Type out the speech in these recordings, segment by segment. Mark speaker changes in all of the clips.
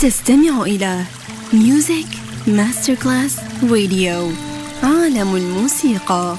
Speaker 1: تستمع إلى ميوزيك ماستر كلاس راديو عالم الموسيقى.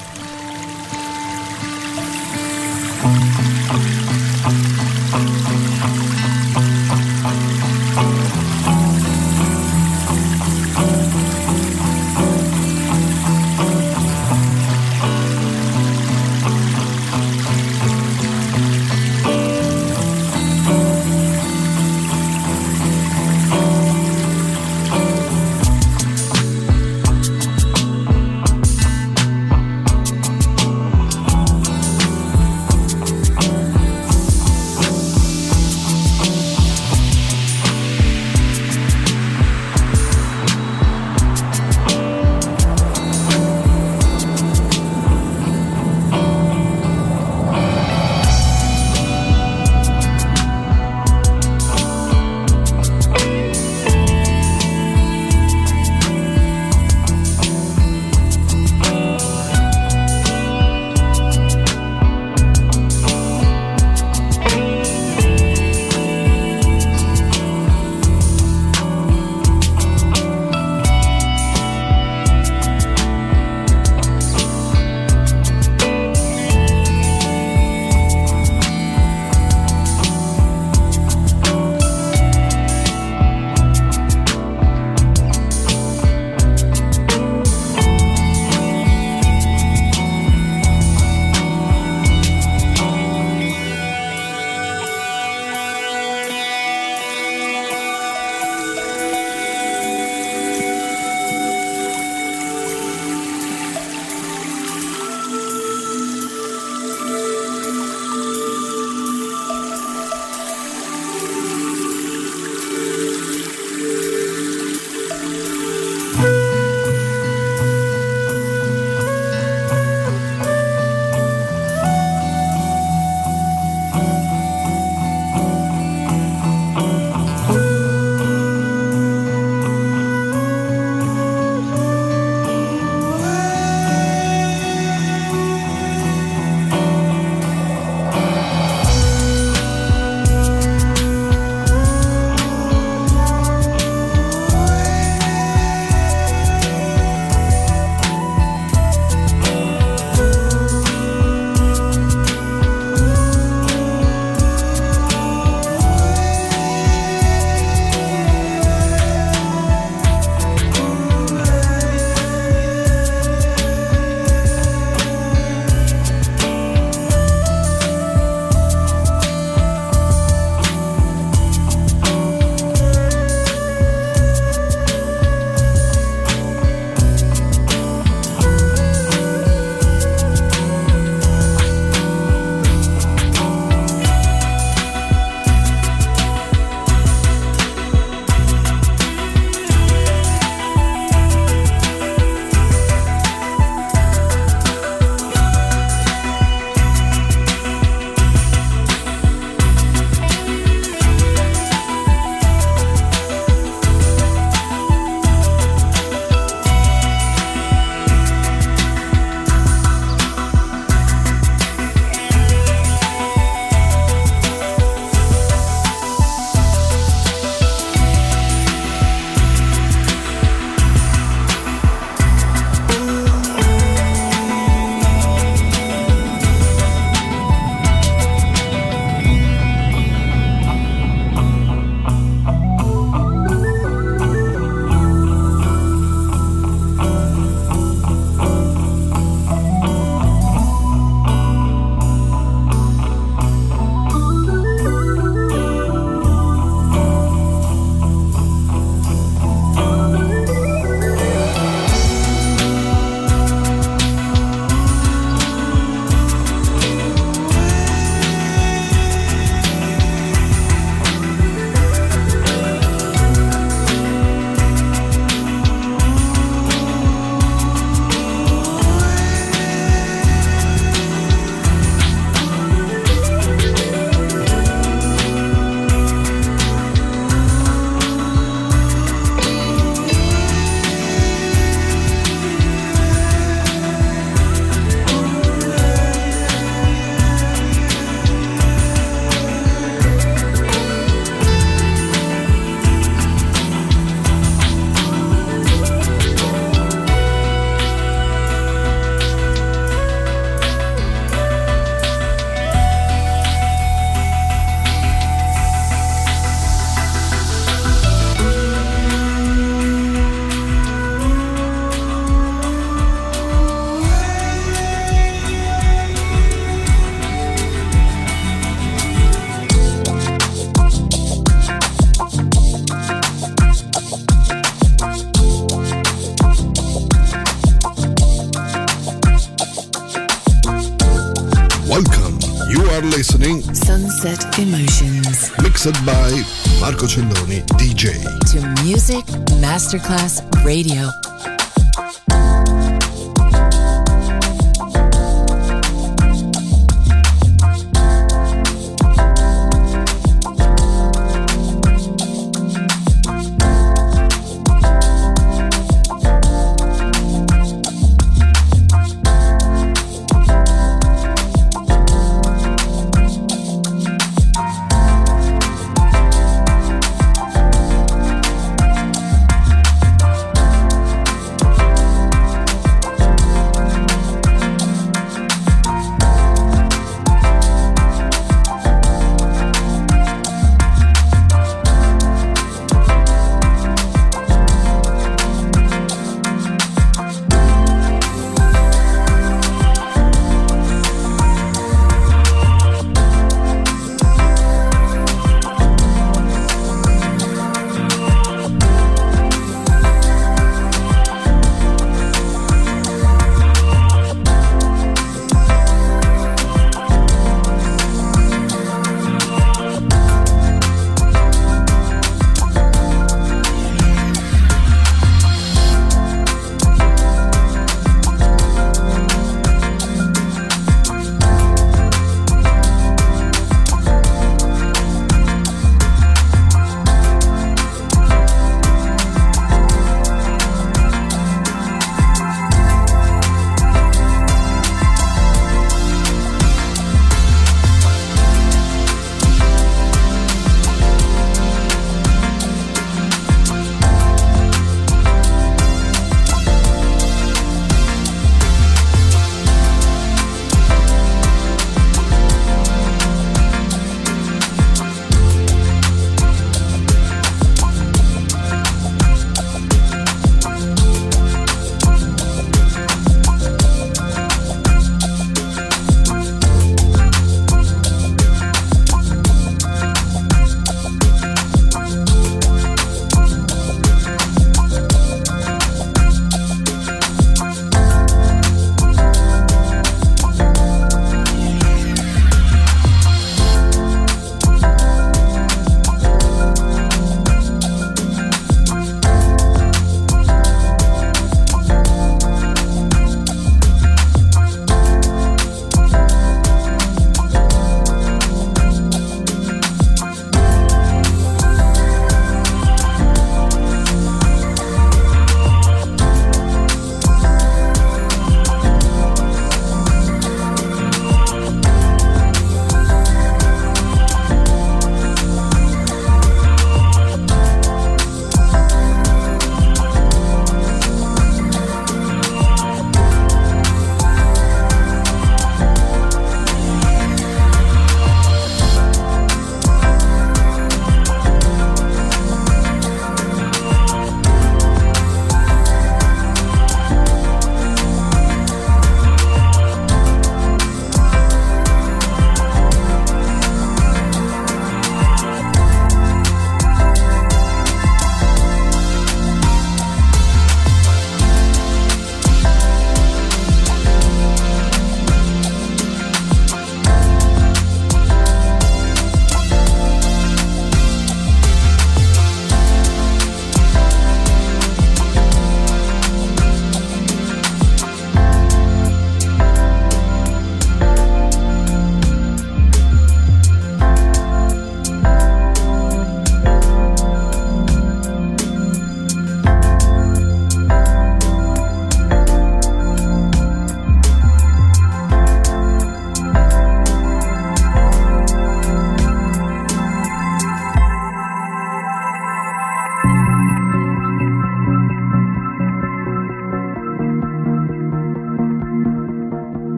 Speaker 2: Marco Celloni DJ.
Speaker 3: to Music Masterclass Radio.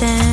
Speaker 4: て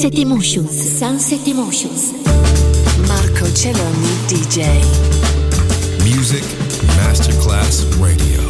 Speaker 5: Sunset Emotions. Sunset Emotions.
Speaker 3: Marco Celloni DJ.
Speaker 6: Music Masterclass Radio.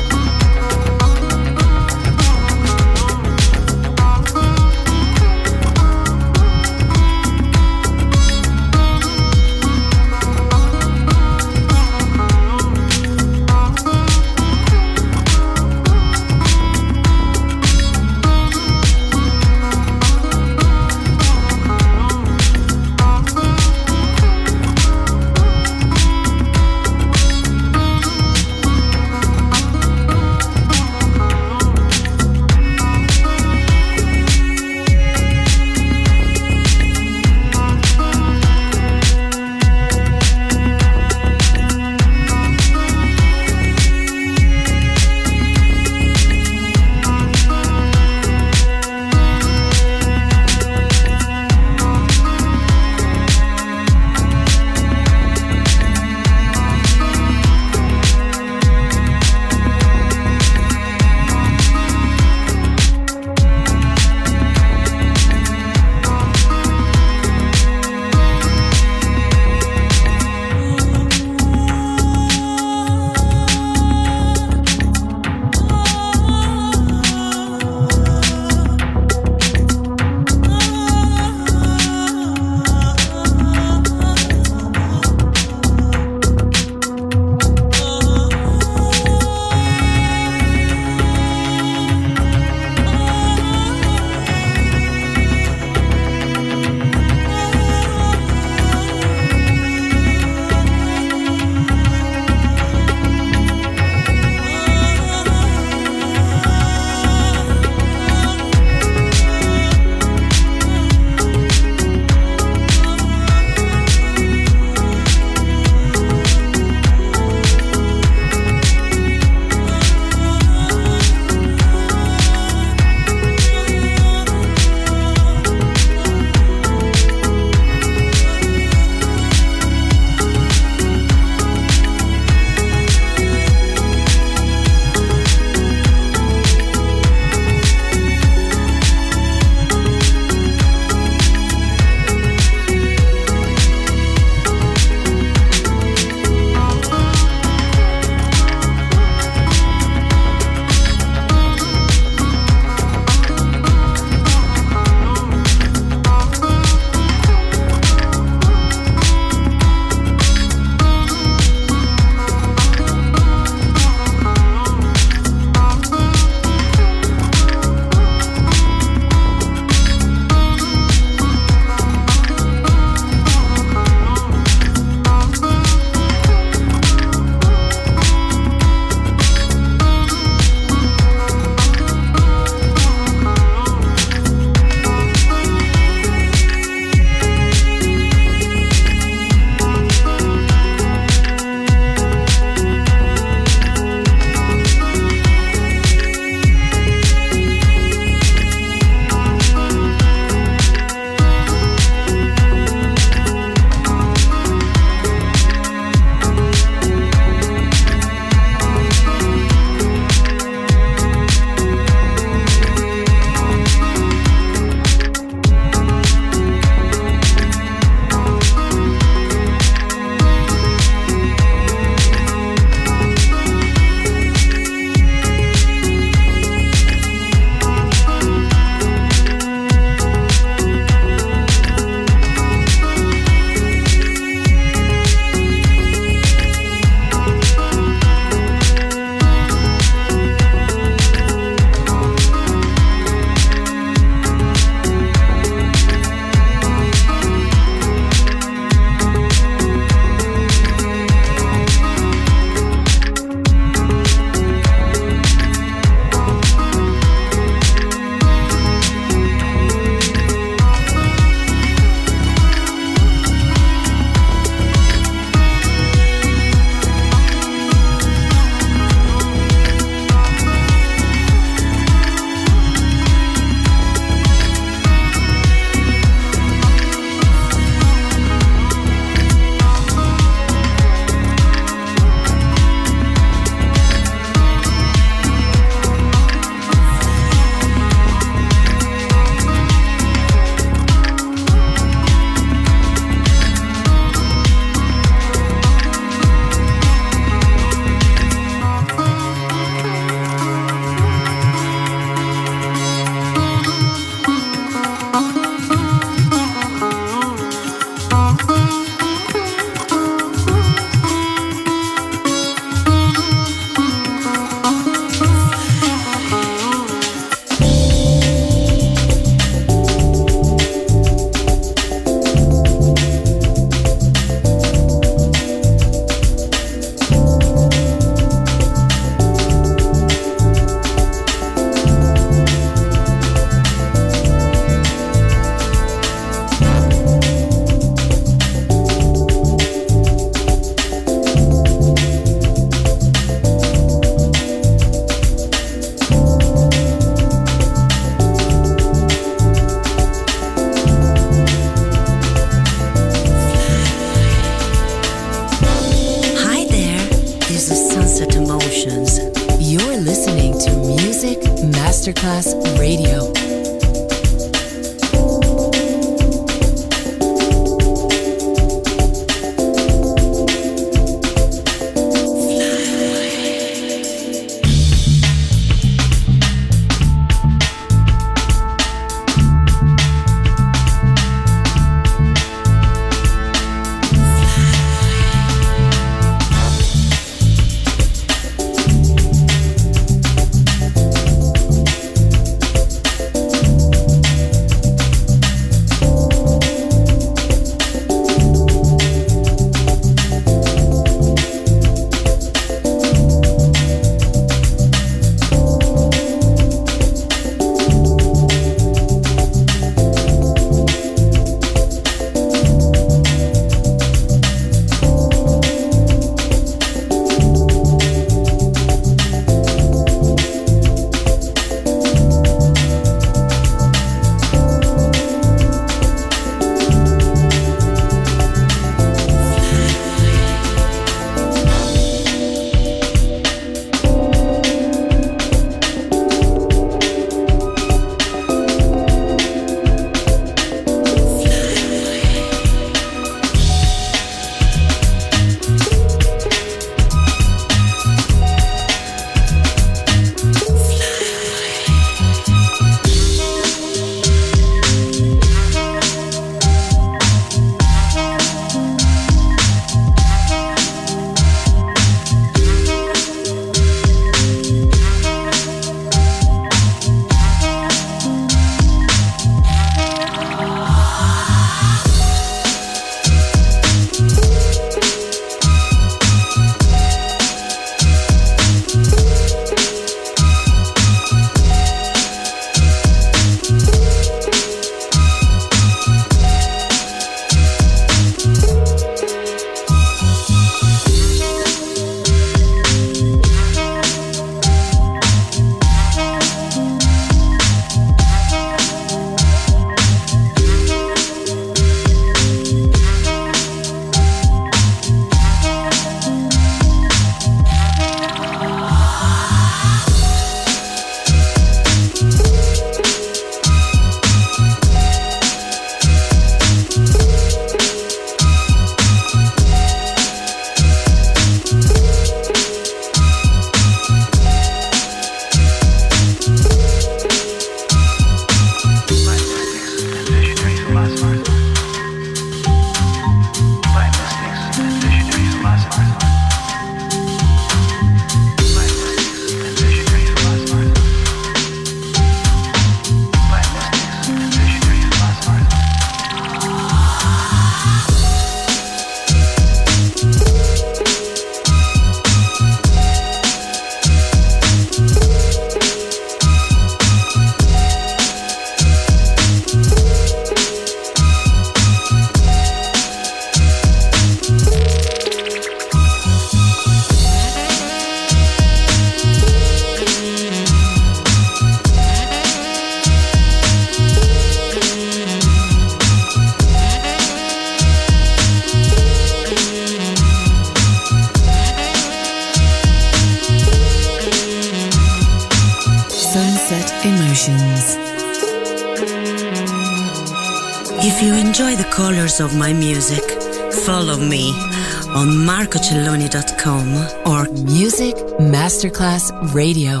Speaker 3: Radio.